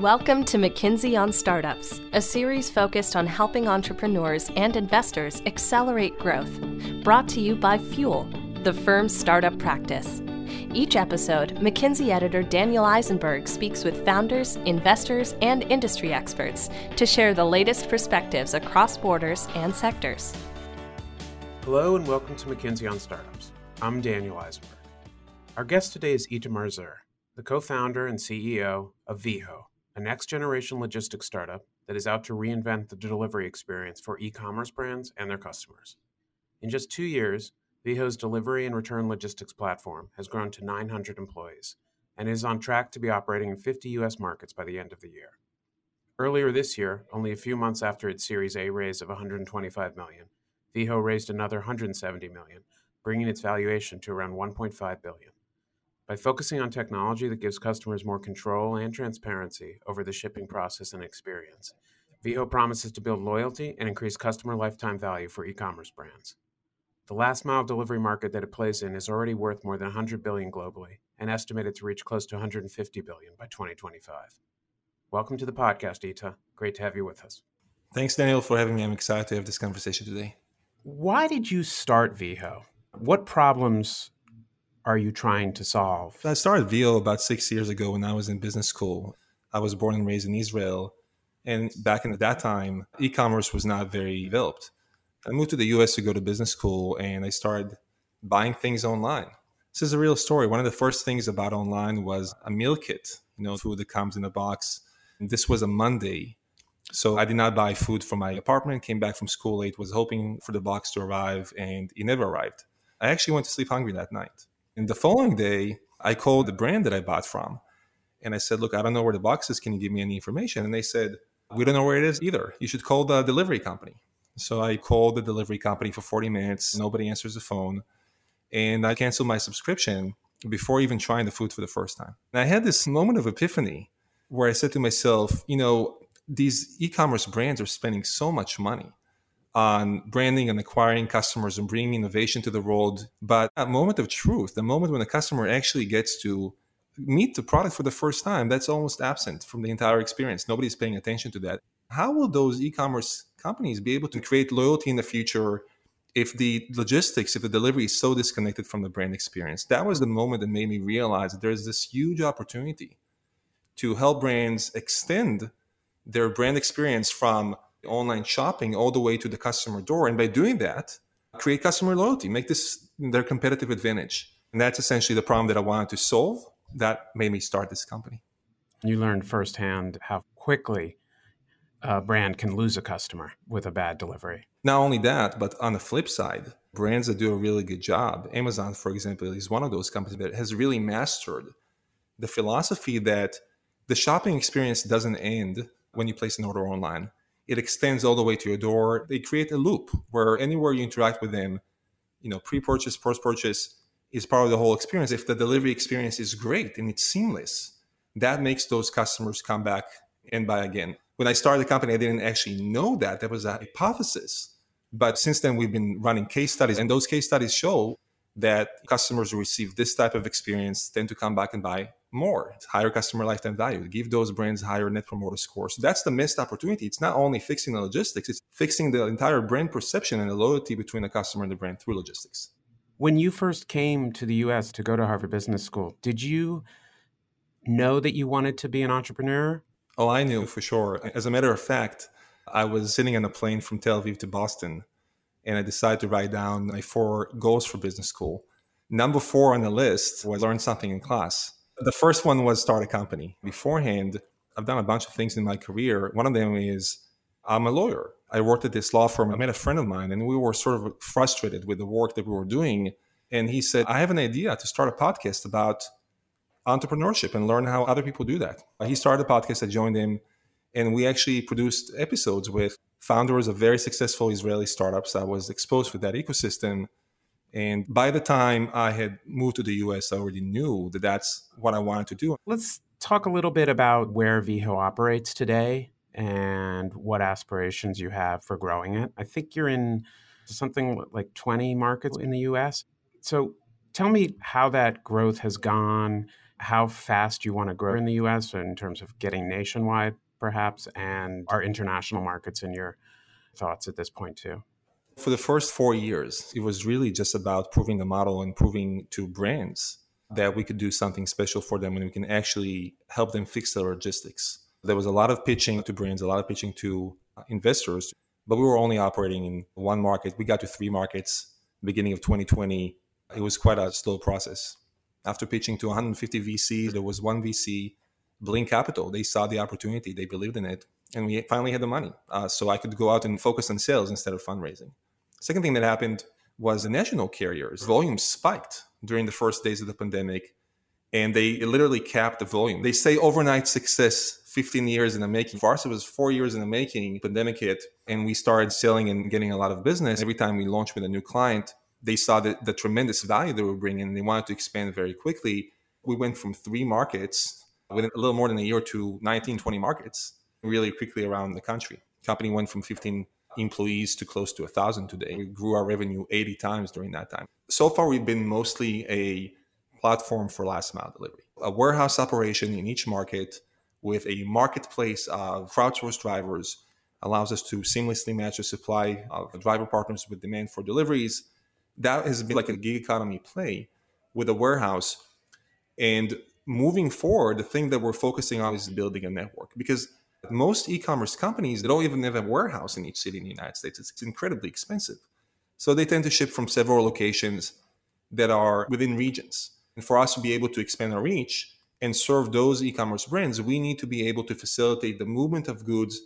Welcome to McKinsey on Startups, a series focused on helping entrepreneurs and investors accelerate growth. Brought to you by Fuel, the firm's startup practice. Each episode, McKinsey editor Daniel Eisenberg speaks with founders, investors, and industry experts to share the latest perspectives across borders and sectors. Hello, and welcome to McKinsey on Startups. I'm Daniel Eisenberg. Our guest today is Itamar Zur, the co founder and CEO of Veho a next generation logistics startup that is out to reinvent the delivery experience for e commerce brands and their customers. In just two years, Veho's delivery and return logistics platform has grown to 900 employees and is on track to be operating in 50 U.S. markets by the end of the year. Earlier this year, only a few months after its Series A raise of 125 million, Veho raised another 170 million, bringing its valuation to around 1.5 billion. By focusing on technology that gives customers more control and transparency over the shipping process and experience, Veho promises to build loyalty and increase customer lifetime value for e-commerce brands. The last mile delivery market that it plays in is already worth more than 100 billion globally and estimated to reach close to 150 billion by 2025. Welcome to the podcast, Ita. Great to have you with us. Thanks, Daniel, for having me. I'm excited to have this conversation today. Why did you start Veho? What problems are you trying to solve? I started Veho about six years ago when I was in business school. I was born and raised in Israel. And back in that time, e commerce was not very developed. I moved to the US to go to business school and I started buying things online. This is a real story. One of the first things about online was a meal kit, you know, food that comes in a box. And this was a Monday. So I did not buy food from my apartment, came back from school late, was hoping for the box to arrive, and it never arrived. I actually went to sleep hungry that night. And the following day, I called the brand that I bought from and I said, Look, I don't know where the box is. Can you give me any information? And they said, We don't know where it is either. You should call the delivery company. So I called the delivery company for 40 minutes. Nobody answers the phone. And I canceled my subscription before even trying the food for the first time. And I had this moment of epiphany where I said to myself, you know, these e commerce brands are spending so much money on branding and acquiring customers and bringing innovation to the world. But that moment of truth, the moment when the customer actually gets to meet the product for the first time, that's almost absent from the entire experience. Nobody's paying attention to that. How will those e commerce companies be able to create loyalty in the future if the logistics, if the delivery is so disconnected from the brand experience? That was the moment that made me realize that there's this huge opportunity to help brands extend their brand experience from online shopping all the way to the customer door. And by doing that, create customer loyalty, make this their competitive advantage. And that's essentially the problem that I wanted to solve. That made me start this company. You learned firsthand how quickly a brand can lose a customer with a bad delivery. Not only that, but on the flip side, brands that do a really good job, Amazon, for example, is one of those companies that has really mastered the philosophy that the shopping experience doesn't end when you place an order online it extends all the way to your door. They create a loop where anywhere you interact with them, you know, pre-purchase, post-purchase is part of the whole experience. If the delivery experience is great and it's seamless, that makes those customers come back and buy again. When I started the company, I didn't actually know that. That was a hypothesis. But since then, we've been running case studies, and those case studies show that customers who receive this type of experience tend to come back and buy more, it's higher customer lifetime value, give those brands higher net promoter scores. So that's the missed opportunity. It's not only fixing the logistics, it's fixing the entire brand perception and the loyalty between the customer and the brand through logistics. When you first came to the US to go to Harvard Business School, did you know that you wanted to be an entrepreneur? Oh, I knew for sure. As a matter of fact, I was sitting on a plane from Tel Aviv to Boston and I decided to write down my four goals for business school. Number four on the list was learn something in class. The first one was start a company. Beforehand, I've done a bunch of things in my career. One of them is I'm a lawyer. I worked at this law firm. I met a friend of mine, and we were sort of frustrated with the work that we were doing. And he said, I have an idea to start a podcast about entrepreneurship and learn how other people do that. He started a podcast, I joined him, and we actually produced episodes with founders of very successful Israeli startups. I was exposed to that ecosystem and by the time I had moved to the US, I already knew that that's what I wanted to do. Let's talk a little bit about where Veho operates today and what aspirations you have for growing it. I think you're in something like 20 markets in the US. So tell me how that growth has gone, how fast you want to grow in the US in terms of getting nationwide, perhaps, and our international markets in your thoughts at this point, too? For the first four years, it was really just about proving the model and proving to brands that we could do something special for them and we can actually help them fix their logistics. There was a lot of pitching to brands, a lot of pitching to investors, but we were only operating in one market. We got to three markets beginning of 2020. It was quite a slow process. After pitching to 150 VCs, there was one VC, Blink Capital. They saw the opportunity, they believed in it, and we finally had the money. Uh, so I could go out and focus on sales instead of fundraising. Second thing that happened was the national carriers volume spiked during the first days of the pandemic and they literally capped the volume. They say overnight success, 15 years in the making. For us, it was four years in the making. Pandemic hit, and we started selling and getting a lot of business. Every time we launched with a new client, they saw the, the tremendous value they were bringing, and they wanted to expand very quickly. We went from three markets within a little more than a year to 19, 20 markets really quickly around the country. company went from 15 employees to close to a thousand today. Mm-hmm. We grew our revenue 80 times during that time. So far, we've been mostly a platform for last mile delivery, a warehouse operation in each market with a marketplace of crowdsourced drivers allows us to seamlessly match the supply of driver partners with demand for deliveries. That has been like a gig economy play with a warehouse. And moving forward, the thing that we're focusing on is building a network because most e-commerce companies they don't even have a warehouse in each city in the United States. It's incredibly expensive. So they tend to ship from several locations that are within regions. And for us to be able to expand our reach and serve those e-commerce brands, we need to be able to facilitate the movement of goods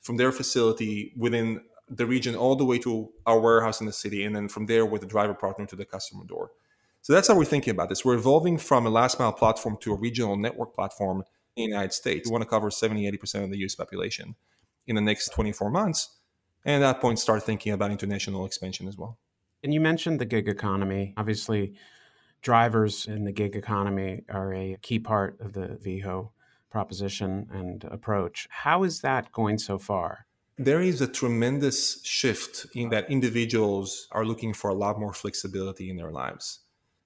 from their facility within the region all the way to our warehouse in the city, and then from there with a driver partner to the customer door. So that's how we're thinking about this. We're evolving from a last mile platform to a regional network platform in the United States. We want to cover 70, 80% of the US population in the next 24 months. And at that point, start thinking about international expansion as well. And you mentioned the gig economy. Obviously, drivers in the gig economy are a key part of the Veho proposition and approach. How is that going so far? There is a tremendous shift in that individuals are looking for a lot more flexibility in their lives.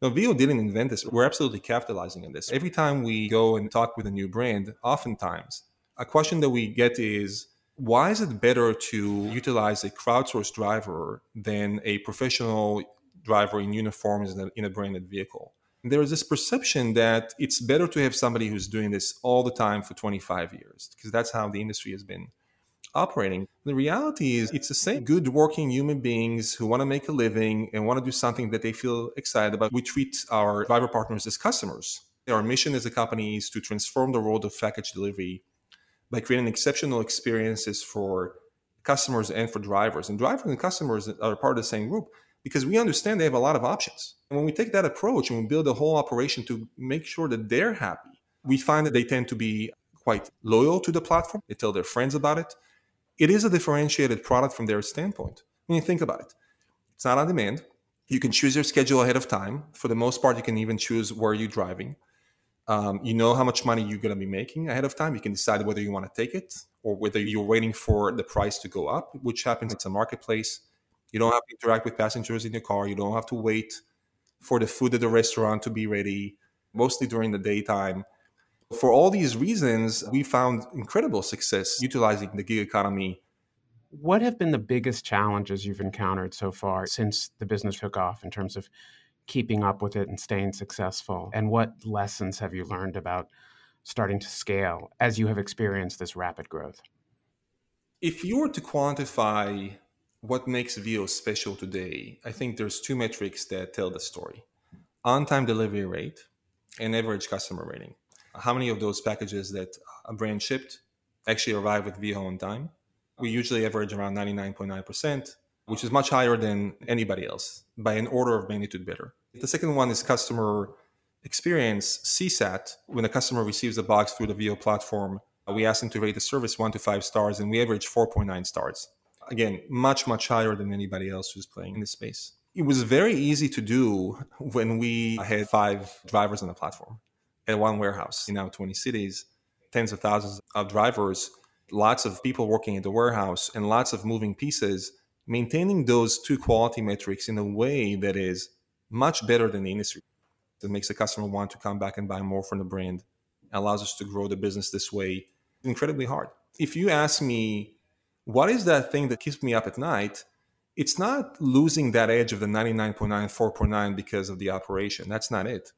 Now, Veho didn't invent this. We're absolutely capitalizing on this. Every time we go and talk with a new brand, oftentimes a question that we get is, why is it better to utilize a crowdsourced driver than a professional driver in uniform in a branded vehicle. There is this perception that it's better to have somebody who's doing this all the time for 25 years, because that's how the industry has been operating. The reality is, it's the same good working human beings who want to make a living and want to do something that they feel excited about. We treat our driver partners as customers. Our mission as a company is to transform the world of package delivery by creating exceptional experiences for customers and for drivers. And drivers and customers are part of the same group because we understand they have a lot of options. And when we take that approach and we build a whole operation to make sure that they're happy, we find that they tend to be quite loyal to the platform. They tell their friends about it. It is a differentiated product from their standpoint. When you think about it, it's not on demand. You can choose your schedule ahead of time. For the most part, you can even choose where you're driving. Um, you know how much money you're going to be making ahead of time. You can decide whether you want to take it or whether you're waiting for the price to go up, which happens. It's a marketplace you don't have to interact with passengers in your car. You don't have to wait for the food at the restaurant to be ready, mostly during the daytime. For all these reasons, we found incredible success utilizing the gig economy. What have been the biggest challenges you've encountered so far since the business took off in terms of keeping up with it and staying successful? And what lessons have you learned about starting to scale as you have experienced this rapid growth? If you were to quantify what makes Veho special today, I think there's two metrics that tell the story on time delivery rate and average customer rating. How many of those packages that a brand shipped actually arrive with Veho on time? We usually average around 99.9%, which is much higher than anybody else by an order of magnitude better. The second one is customer experience, CSAT. When a customer receives a box through the Veho platform, we ask them to rate the service one to five stars, and we average 4.9 stars again, much, much higher than anybody else who's playing in this space. It was very easy to do when we had five drivers on the platform at one warehouse in now 20 cities, tens of thousands of drivers, lots of people working at the warehouse, and lots of moving pieces. Maintaining those two quality metrics in a way that is much better than the industry. that makes the customer want to come back and buy more from the brand, allows us to grow the business this way. Incredibly hard. If you ask me, what is that thing that keeps me up at night? It's not losing that edge of the 99.9, 4.9 because of the operation. That's not it.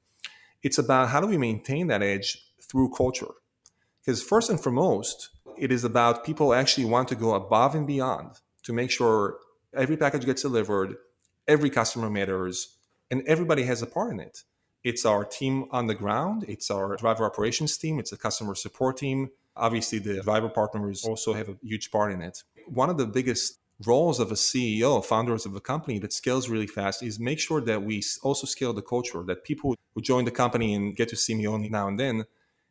It's about how do we maintain that edge through culture. Because first and foremost, it is about people actually want to go above and beyond to make sure every package gets delivered, every customer matters, and everybody has a part in it. It's our team on the ground, it's our driver operations team, it's a customer support team. Obviously, the driver partners also have a huge part in it. One of the biggest roles of a CEO, founders of a company that scales really fast is make sure that we also scale the culture, that people who join the company and get to see me only now and then,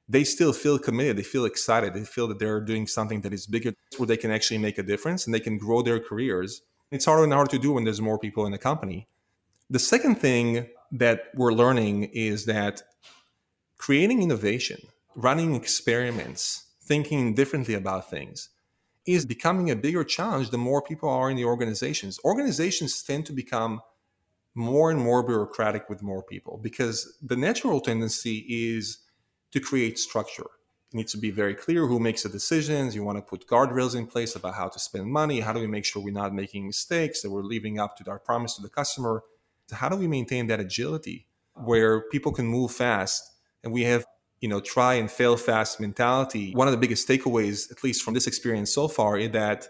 they still feel committed. They feel excited. They feel that they're doing something that is bigger where they can actually make a difference and they can grow their careers. It's harder and harder to do when there's more people in the company. The second thing that we're learning is that creating innovation, running experiments, thinking differently about things is becoming a bigger challenge the more people are in the organizations. Organizations tend to become more and more bureaucratic with more people because the natural tendency is to create structure. It needs to be very clear who makes the decisions. You want to put guardrails in place about how to spend money. How do we make sure we're not making mistakes, that we're living up to our promise to the customer? How do we maintain that agility where people can move fast and we have you know try and fail fast mentality one of the biggest takeaways at least from this experience so far is that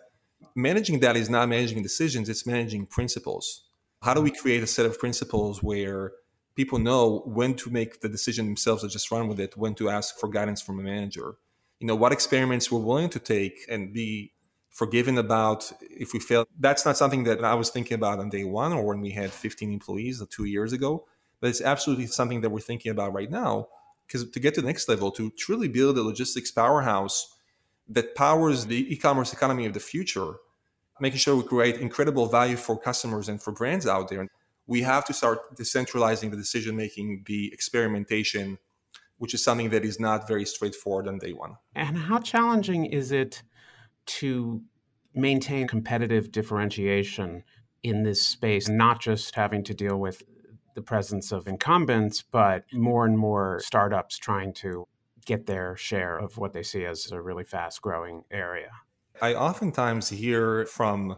managing that is not managing decisions it's managing principles. How do we create a set of principles where people know when to make the decision themselves or just run with it when to ask for guidance from a manager? You know what experiments we're willing to take and be forgiven about if we fail? That's not something that i was thinking about on day one or when we had 15 employees two years ago but it's absolutely something that we're thinking about right now because to get to the next level, to truly build a logistics powerhouse that powers the e-commerce economy of the future, making sure we create incredible value for customers and for brands out there, we have to start decentralizing the decision making, the experimentation, which is something that is not very straightforward on day one. And how challenging is it to maintain competitive differentiation in this space, not just having to deal with the presence of incumbents, but more and more startups trying to get their share of what they see as a really fast growing area. I oftentimes hear from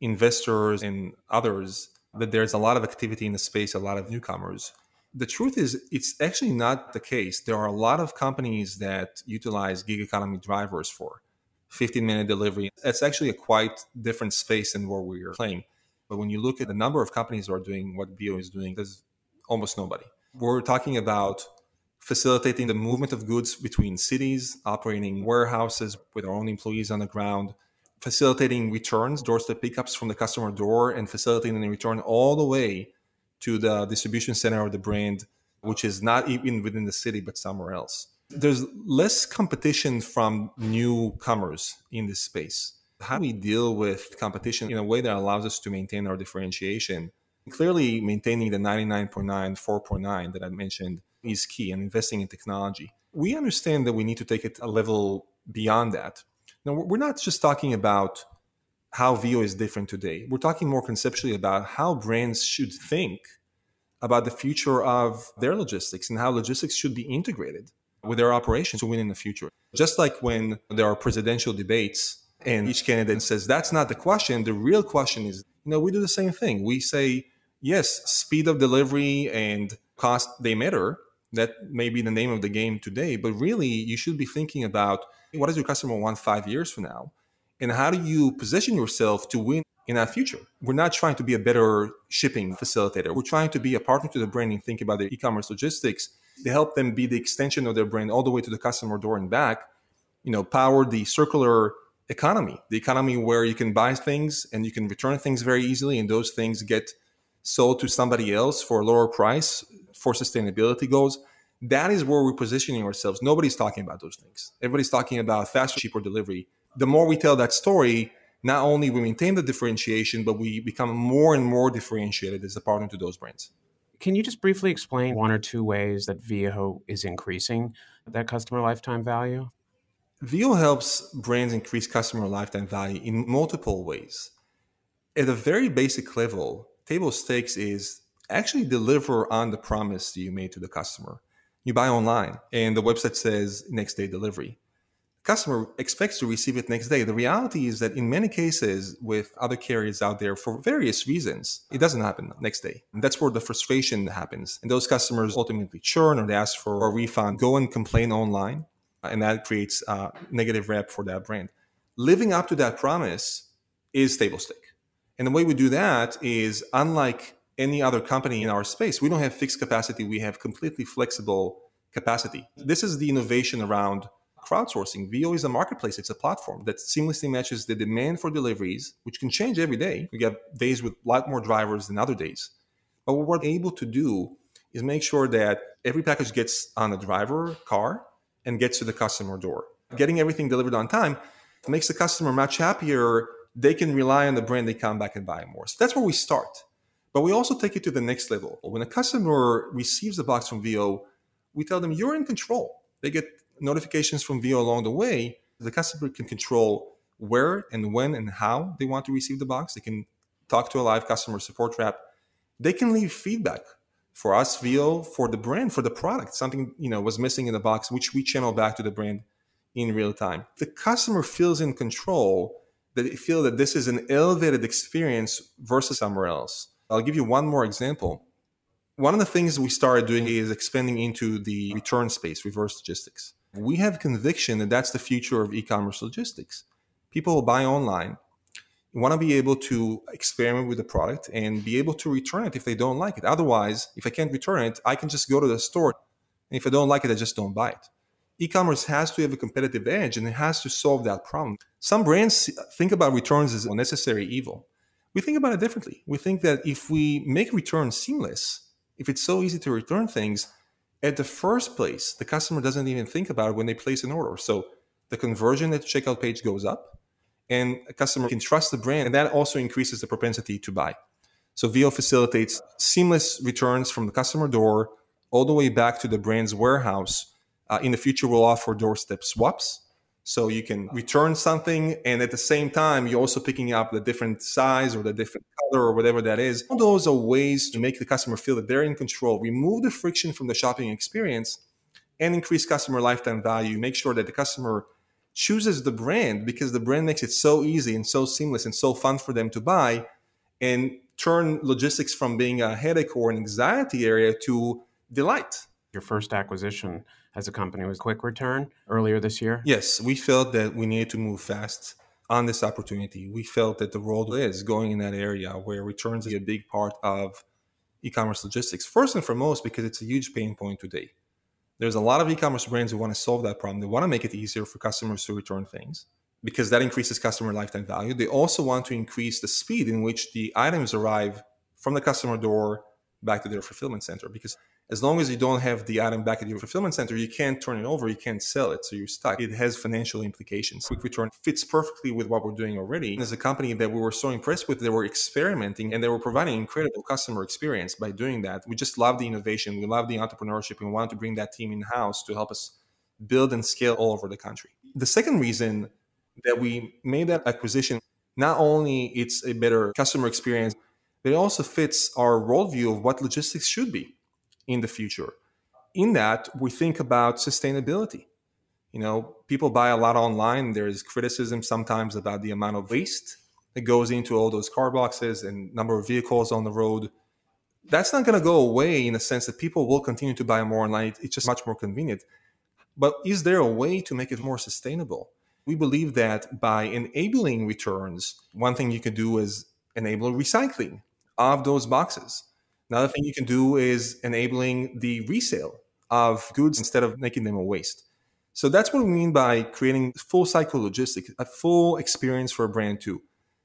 investors and others that there's a lot of activity in the space, a lot of newcomers. The truth is, it's actually not the case. There are a lot of companies that utilize gig economy drivers for 15 minute delivery. It's actually a quite different space than where we are playing. But when you look at the number of companies who are doing what Veho is doing, there's almost nobody. We're talking about facilitating the movement of goods between cities, operating warehouses with our own employees on the ground, facilitating returns, doorstep pickups from the customer door, and facilitating the return all the way to the distribution center of the brand, which is not even within the city, but somewhere else. There's less competition from newcomers in this space how do we deal with competition in a way that allows us to maintain our differentiation? Clearly, maintaining the 99.9, 4.9 that I mentioned is key and investing in technology. We understand that we need to take it a level beyond that. Now, we're not just talking about how Veho is different today. We're talking more conceptually about how brands should think about the future of their logistics and how logistics should be integrated with their operations to win in the future. Just like when there are presidential debates and each candidate says that's not the question. The real question is, you know, we do the same thing. We say, yes, speed of delivery and cost, they matter. That may be the name of the game today. But really, you should be thinking about what does your customer want five years from now? And how do you position yourself to win in that future? We're not trying to be a better shipping facilitator. We're trying to be a partner to the brand and think about their e-commerce logistics to help them be the extension of their brand all the way to the customer door and back. You know, power the circular economy, the economy where you can buy things and you can return things very easily, and those things get sold to somebody else for a lower price for sustainability goals. That is where we're positioning ourselves. Nobody's talking about those things. Everybody's talking about faster, cheaper delivery. The more we tell that story, not only we maintain the differentiation, but we become more and more differentiated as a partner to those brands. Can you just briefly explain one or two ways that Veho is increasing that customer lifetime value? Veho helps brands increase customer lifetime value in multiple ways. At a very basic level, table stakes is actually deliver on the promise you made to the customer. You buy online and the website says next day delivery. Customer expects to receive it next day. The reality is that in many cases with other carriers out there for various reasons, it doesn't happen next day. And that's where the frustration happens. And those customers ultimately churn or they ask for a refund, go and complain online, and that creates a negative rep for that brand. Living up to that promise is table stake. And the way we do that is unlike any other company in our space. We don't have fixed capacity, we have completely flexible capacity. This is the innovation around crowdsourcing. Veho is a marketplace, it's a platform that seamlessly matches the demand for deliveries, which can change every day. We have days with a lot more drivers than other days. But what we're able to do is make sure that every package gets on a driver car and gets to the customer door. Getting everything delivered on time makes the customer much happier. They can rely on the brand, they come back and buy more. So that's where we start. But we also take it to the next level. When a customer receives a box from Veho, we tell them you're in control. They get notifications from Veho along the way. The customer can control where and when and how they want to receive the box. They can talk to a live customer support rep. They can leave feedback for us, Veho, for the brand, for the product. Something you know was missing in the box, which we channel back to the brand in real time. The customer feels in control. That they feel that this is an elevated experience versus somewhere else. I'll give you one more example. One of the things we started doing is expanding into the return space, reverse logistics. We have conviction that that's the future of e-commerce logistics. People will buy online, want to be able to experiment with the product and be able to return it if they don't like it. Otherwise, if I can't return it, I can just go to the store. And if I don't like it, I just don't buy it. E-commerce has to have a competitive edge and it has to solve that problem. Some brands think about returns as a necessary evil we think about it differently. We think that if we make returns seamless, if it's so easy to return things, at the first place, the customer doesn't even think about it when they place an order. So the conversion at the checkout page goes up, and a customer can trust the brand, and that also increases the propensity to buy. So Veho facilitates seamless returns from the customer door all the way back to the brand's warehouse. Uh, in the future, we'll offer doorstep swaps so you can return something, and at the same time, you're also picking up the different size or the different color or whatever that is. All those are ways to make the customer feel that they're in control. Remove the friction from the shopping experience and increase customer lifetime value. Make sure that the customer chooses the brand because the brand makes it so easy and so seamless and so fun for them to buy and turn logistics from being a headache or an anxiety area to delight. Your first acquisition as a company was Quick Return earlier this year? Yes, we felt that we needed to move fast on this opportunity. We felt that the world is going in that area where returns is a big part of e-commerce logistics. First and foremost, because it's a huge pain point today. There's a lot of e-commerce brands who want to solve that problem. They want to make it easier for customers to return things because that increases customer lifetime value. They also want to increase the speed in which the items arrive from the customer door back to their fulfillment center because as long as you don't have the item back at your fulfillment center, you can't turn it over, you can't sell it. So you're stuck. It has financial implications. Quick Return fits perfectly with what we're doing already. As a company that we were so impressed with, they were experimenting and they were providing incredible customer experience by doing that. We just love the innovation, we love the entrepreneurship, and we wanted to bring that team in house to help us build and scale all over the country. The second reason that we made that acquisition, not only it's a better customer experience, but it also fits our worldview of what logistics should be in the future. In that, we think about sustainability. You know, people buy a lot online. There's criticism sometimes about the amount of waste that goes into all those car boxes and number of vehicles on the road. That's not going to go away in the sense that people will continue to buy more online. It's just much more convenient. But is there a way to make it more sustainable? We believe that by enabling returns, one thing you can do is enable recycling of those boxes. Another thing you can do is enabling the resale of goods instead of making them a waste. So that's what we mean by creating full cycle logistics, a full experience for a brand to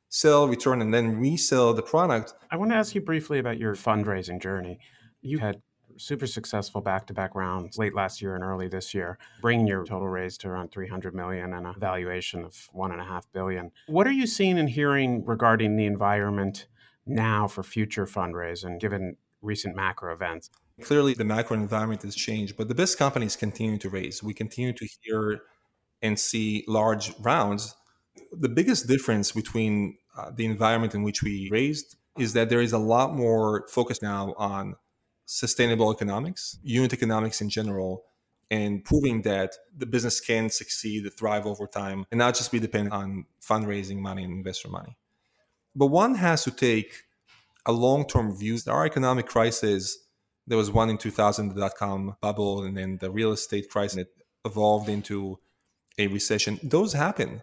sell, return, and then resell the product. I want to ask you briefly about your fundraising journey. You had super successful back-to-back rounds late last year and early this year, bringing your total raise to around 300 million and a valuation of one and a half billion. What are you seeing and hearing regarding the environment now for future fundraising, given recent macro events? Clearly, the macro environment has changed, but the best companies continue to raise. We continue to hear and see large rounds. The biggest difference between uh, the environment in which we raised is that there is a lot more focus now on sustainable economics, unit economics in general, and proving that the business can succeed, thrive over time, and not just be dependent on fundraising money and investor money. But one has to take a long term view. Our economic crisis, there was one in 2000, the dot com bubble, and then the real estate crisis, it evolved into a recession. Those happen.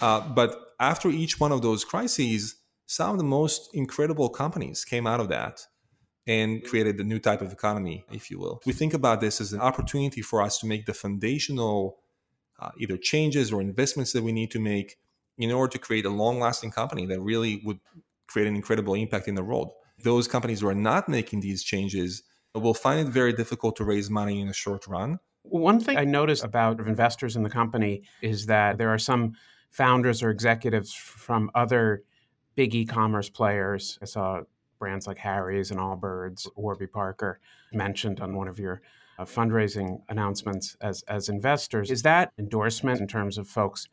Uh, but after each one of those crises, some of the most incredible companies came out of that and created a new type of economy, if you will. We think about this as an opportunity for us to make the foundational uh, either changes or investments that we need to make in order to create a long lasting company that really would create an incredible impact in the world. Those companies who are not making these changes will find it very difficult to raise money in the short run. One thing I noticed about investors in the company is that there are some founders or executives from other big e-commerce players. I saw brands like Harry's and Allbirds, Warby Parker mentioned on one of your uh, fundraising announcements as as investors. Is that endorsement in terms of folks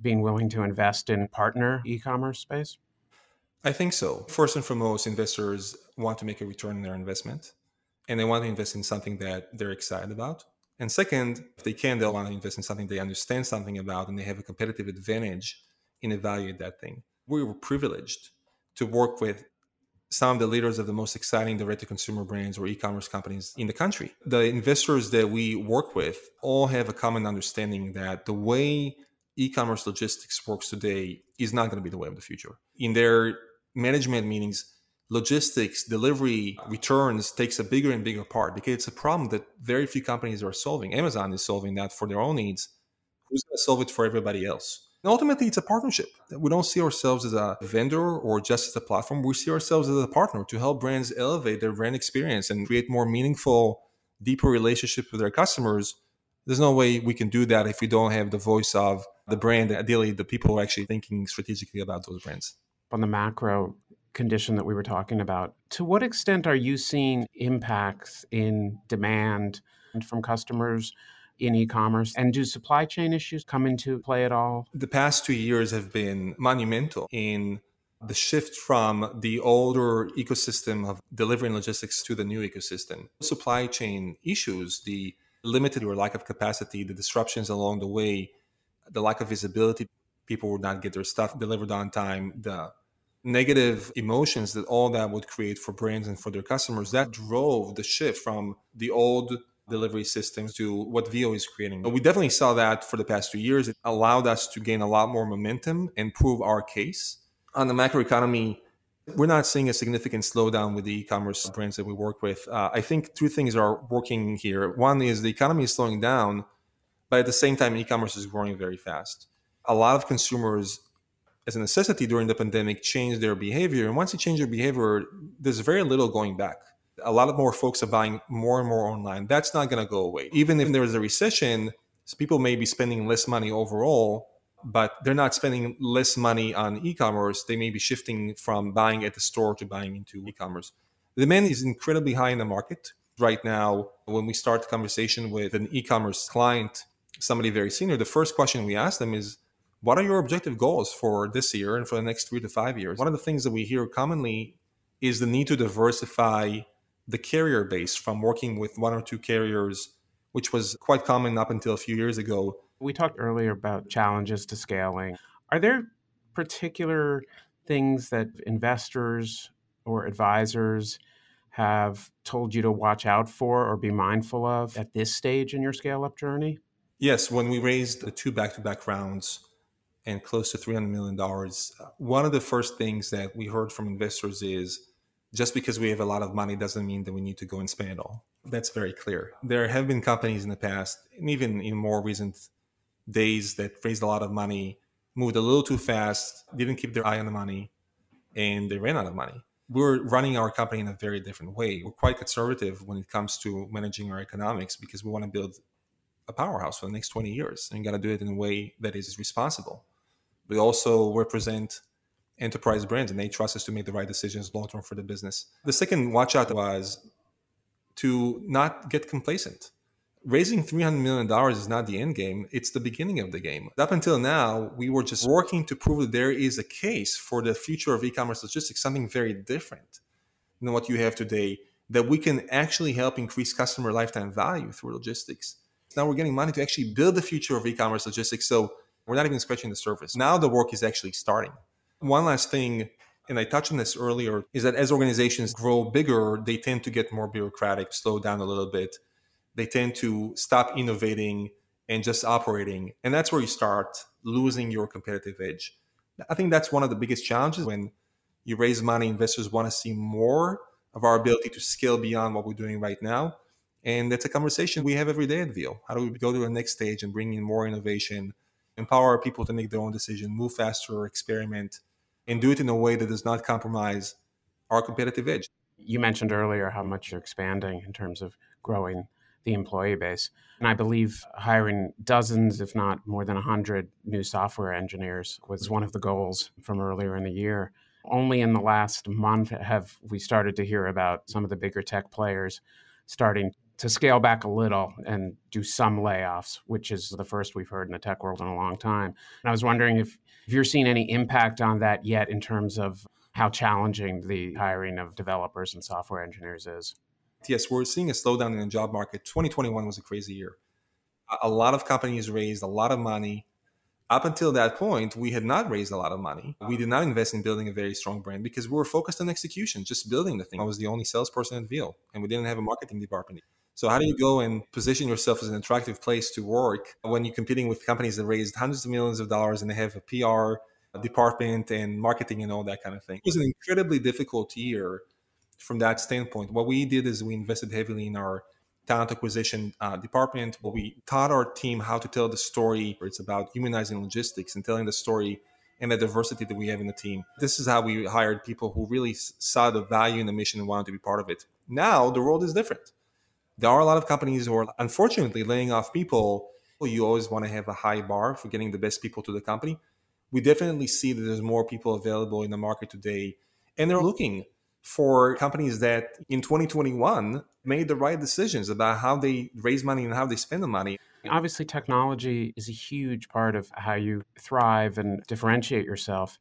being willing to invest in partner e-commerce space? I think so. First and foremost, investors want to make a return on their investment and they want to invest in something that they're excited about. And second, if they can, they'll want to invest in something they understand something about and they have a competitive advantage in evaluating that thing we were privileged to work with some of the leaders of the most exciting direct to consumer brands or e-commerce companies in the country. The investors that we work with all have a common understanding that the way e-commerce logistics works today is not going to be the way of the future. In their management meetings, logistics, delivery, returns takes a bigger and bigger part because it's a problem that very few companies are solving. Amazon is solving that for their own needs. Who's going to solve it for everybody else? And ultimately, it's a partnership. We don't see ourselves as a vendor or just as a platform. We see ourselves as a partner to help brands elevate their brand experience and create more meaningful, deeper relationships with their customers. There's no way we can do that if we don't have the voice of the brand, ideally, the people who are actually thinking strategically about those brands. On the macro condition that we were talking about, to what extent are you seeing impacts in demand from customers? in e-commerce and do supply chain issues come into play at all the past two years have been monumental in the shift from the older ecosystem of delivering logistics to the new ecosystem supply chain issues the limited or lack of capacity the disruptions along the way the lack of visibility people would not get their stuff delivered on time the negative emotions that all that would create for brands and for their customers that drove the shift from the old delivery systems to what Veho is creating. We definitely saw that for the past two years. It allowed us to gain a lot more momentum and prove our case. On the macroeconomy, we're not seeing a significant slowdown with the e-commerce brands that we work with. Uh, I think two things are working here. One is the economy is slowing down, but at the same time, e-commerce is growing very fast. A lot of consumers, as a necessity during the pandemic, changed their behavior, and once you change your behavior, there's very little going back a lot of more folks are buying more and more online. That's not going to go away. Even if there's a recession, people may be spending less money overall, but they're not spending less money on e-commerce. They may be shifting from buying at the store to buying into e-commerce. The demand is incredibly high in the market right now. When we start the conversation with an e-commerce client, somebody very senior, the first question we ask them is, what are your objective goals for this year and for the next three to five years? One of the things that we hear commonly is the need to diversify the carrier base from working with one or two carriers, which was quite common up until a few years ago. We talked earlier about challenges to scaling. Are there particular things that investors or advisors have told you to watch out for or be mindful of at this stage in your scale up journey? Yes, when we raised the two back to back rounds and close to $300 million, uh, one of the first things that we heard from investors is just because we have a lot of money doesn't mean that we need to go and spend it all. That's very clear. There have been companies in the past, and even in more recent days, that raised a lot of money, moved a little too fast, didn't keep their eye on the money, and they ran out of money. We're running our company in a very different way. We're quite conservative when it comes to managing our economics because we want to build a powerhouse for the next 20 years and you got to do it in a way that is responsible. We also represent enterprise brands and they trust us to make the right decisions long term for the business. The second watch out was to not get complacent. raising $300 million is not the end game, it's the beginning of the game. Up until now, we were just working to prove that there is a case for the future of e commerce logistics, something very different than what you have today, that we can actually help increase customer lifetime value through logistics. Now we're getting money to actually build the future of e commerce logistics. So we're not even scratching the surface. Now the work is actually starting. One last thing, and I touched on this earlier, is that as organizations grow bigger, they tend to get more bureaucratic, slow down a little bit they tend to stop innovating and just operating. And that's where you start losing your competitive edge. I think that's one of the biggest challenges when you raise money, investors want to see more of our ability to scale beyond what we're doing right now. And that's a conversation we have every day at Veho. How do we go to the next stage and bring in more innovation, empower people to make their own decision, move faster, experiment, and do it in a way that does not compromise our competitive edge? You mentioned earlier how much you're expanding in terms of growing the employee base. And I believe hiring dozens, if not more than 100 new software engineers was one of the goals from earlier in the year. Only in the last month have we started to hear about some of the bigger tech players starting to scale back a little and do some layoffs, which is the first we've heard in the tech world in a long time. And I was wondering if, if you're seeing any impact on that yet in terms of how challenging the hiring of developers and software engineers is yes, we're seeing a slowdown in the job market. 2021 was a crazy year. A lot of companies raised a lot of money. Up until that point, we had not raised a lot of money. We did not invest in building a very strong brand because we were focused on execution, just building the thing. I was the only salesperson at Veho, and we didn't have a marketing department. So, how do you go and position yourself as an attractive place to work when you're competing with companies that raised hundreds of millions of dollars and they have a PR department and marketing and all that kind of thing? It was an incredibly difficult year from that standpoint. What we did is we invested heavily in our talent acquisition uh, department. Where we taught our team how to tell the story. It's about humanizing logistics and telling the story and the diversity that we have in the team. This is how we hired people who really saw the value in the mission and wanted to be part of it. Now the world is different. There are a lot of companies who are unfortunately laying off people. You always want to have a high bar for getting the best people to the company. We definitely see that there's more people available in the market today, and they're looking for companies that in 2021 made the right decisions about how they raise money and how they spend the money. Obviously, technology is a huge part of how you thrive and differentiate yourself.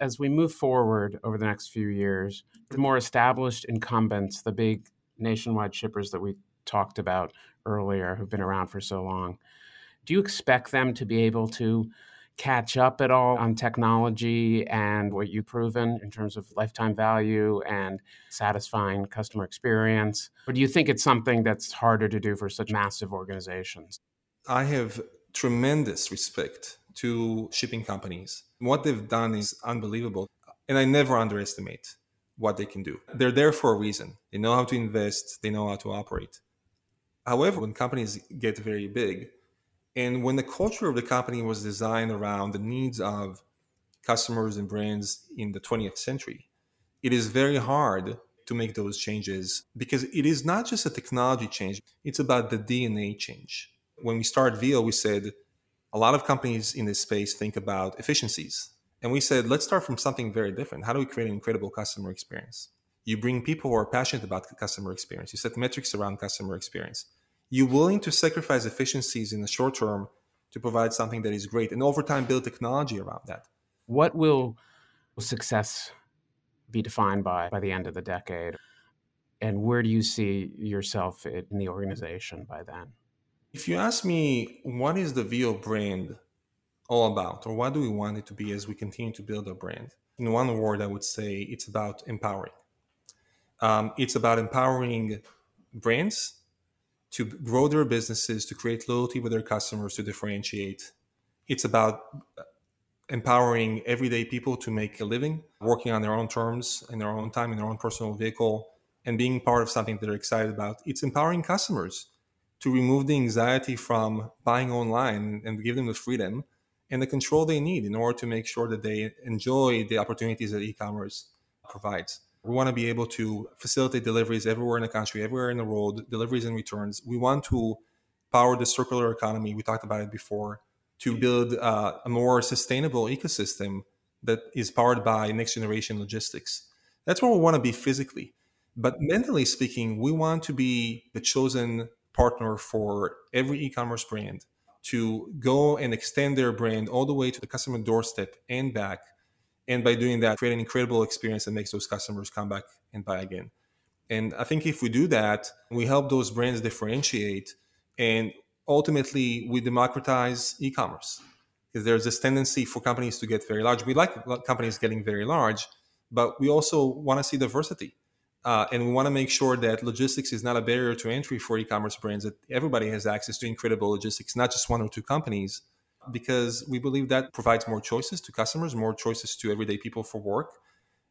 As we move forward over the next few years, the more established incumbents, the big nationwide shippers that we talked about earlier, who've been around for so long, do you expect them to be able to catch up at all on technology and what you've proven in terms of lifetime value and satisfying customer experience? Or do you think it's something that's harder to do for such massive organizations? I have tremendous respect to shipping companies. What they've done is unbelievable. And I never underestimate what they can do. They're there for a reason. They know how to invest, they know how to operate. However, when companies get very big, and when the culture of the company was designed around the needs of customers and brands in the 20th century, it is very hard to make those changes because it is not just a technology change, it's about the DNA change. When we started Veho, we said a lot of companies in this space think about efficiencies. And we said, let's start from something very different. How do we create an incredible customer experience? You bring people who are passionate about customer experience. You set metrics around customer experience. You're willing to sacrifice efficiencies in the short term to provide something that is great and over time build technology around that. What will success be defined by by the end of the decade? And where do you see yourself in the organization by then? If you ask me what is the Veho brand all about or what do we want it to be as we continue to build our brand? In one word i would say it's about empowering um, it's about empowering brands to grow their businesses, to create loyalty with their customers, to differentiate. It's about empowering everyday people to make a living, working on their own terms, in their own time, in their own personal vehicle, and being part of something that they're excited about. It's empowering customers to remove the anxiety from buying online and give them the freedom and the control they need in order to make sure that they enjoy the opportunities that e-commerce provides. We want to be able to facilitate deliveries everywhere in the country, everywhere in the world, deliveries and returns. We want to power the circular economy. We talked about it before to build uh, a more sustainable ecosystem that is powered by next generation logistics. That's where we want to be physically. But mentally speaking, we want to be the chosen partner for every e-commerce brand to go and extend their brand all the way to the customer doorstep and back. And by doing that, create an incredible experience that makes those customers come back and buy again. And I think if we do that, we help those brands differentiate and ultimately we democratize e-commerce. Because there's this tendency for companies to get very large. We like companies getting very large, but we also want to see diversity. Uh, and we want to make sure that logistics is not a barrier to entry for e-commerce brands that everybody has access to incredible logistics not just one or two companies because we believe that provides more choices to customers more choices to everyday people for work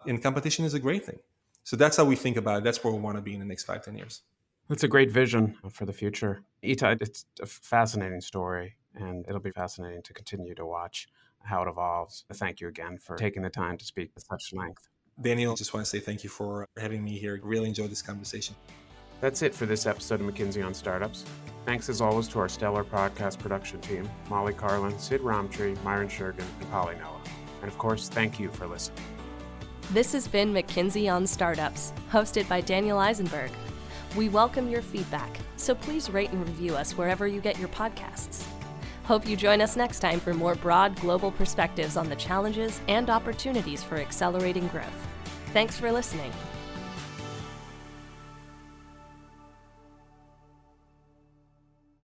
and competition is a great thing. So that's how we think about it. That's where we want to be in the next five ten years. It's a great vision for the future. Itai it's a fascinating story and it'll be fascinating to continue to watch how it evolves. Thank you again for taking the time to speak with such length. Daniel, just want to say thank you for having me here. Really enjoyed this conversation. That's it for this episode of McKinsey on Startups. Thanks as always to our stellar podcast production team Molly Carlin, Sid Romtree, Myron Shergan, and Polly Noah. And of course, thank you for listening. This has been McKinsey on Startups, hosted by Daniel Eisenberg. We welcome your feedback, so please rate and review us wherever you get your podcasts. Hope you join us next time for more broad global perspectives on the challenges and opportunities for accelerating growth. Thanks for listening.